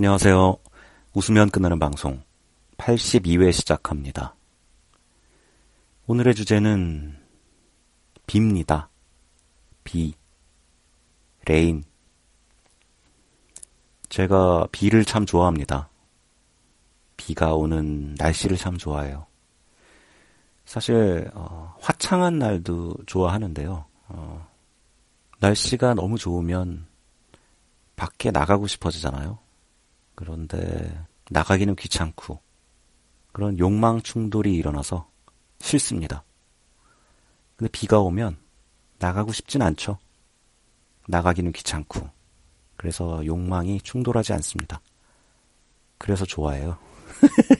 안녕하세요. 웃으면 끝나는 방송 82회 시작합니다. 오늘의 주제는 비입니다. 비. Rain. 제가 비를 참 좋아합니다. 비가 오는 날씨를 참 좋아해요. 사실 어, 화창한 날도 좋아하는데요. 어, 날씨가 너무 좋으면 밖에 나가고 싶어지잖아요. 그런데 나가기는 귀찮고 그런 욕망 충돌이 일어나서 싫습니다. 근데 비가 오면 나가고 싶진 않죠. 나가기는 귀찮고 그래서 욕망이 충돌하지 않습니다. 그래서 좋아해요.